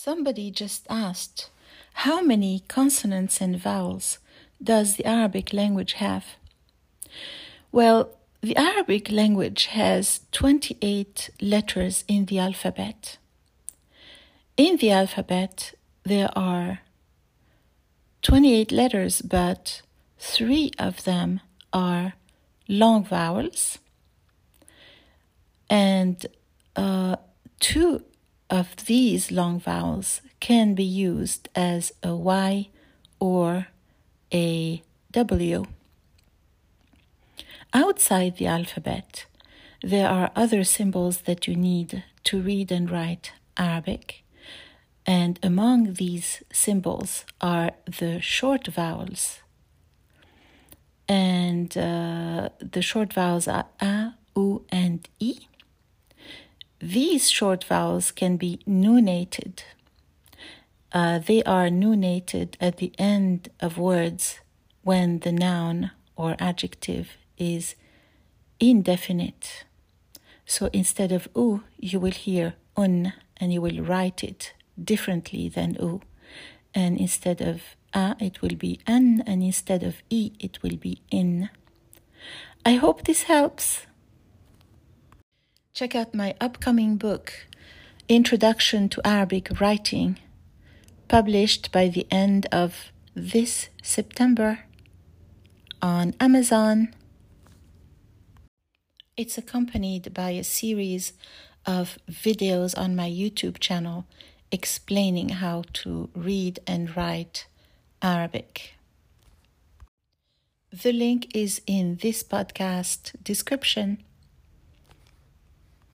Somebody just asked, how many consonants and vowels does the Arabic language have? Well, the Arabic language has 28 letters in the alphabet. In the alphabet, there are 28 letters, but three of them are long vowels, and uh, two of these long vowels can be used as a Y or a W. Outside the alphabet, there are other symbols that you need to read and write Arabic. And among these symbols are the short vowels. And uh, the short vowels are A, U, and I. These short vowels can be nunated. Uh, they are nunated at the end of words when the noun or adjective is indefinite. So instead of u, you will hear un and you will write it differently than u. And instead of a, it will be an, and instead of e, it will be in. I hope this helps. Check out my upcoming book, Introduction to Arabic Writing, published by the end of this September on Amazon. It's accompanied by a series of videos on my YouTube channel explaining how to read and write Arabic. The link is in this podcast description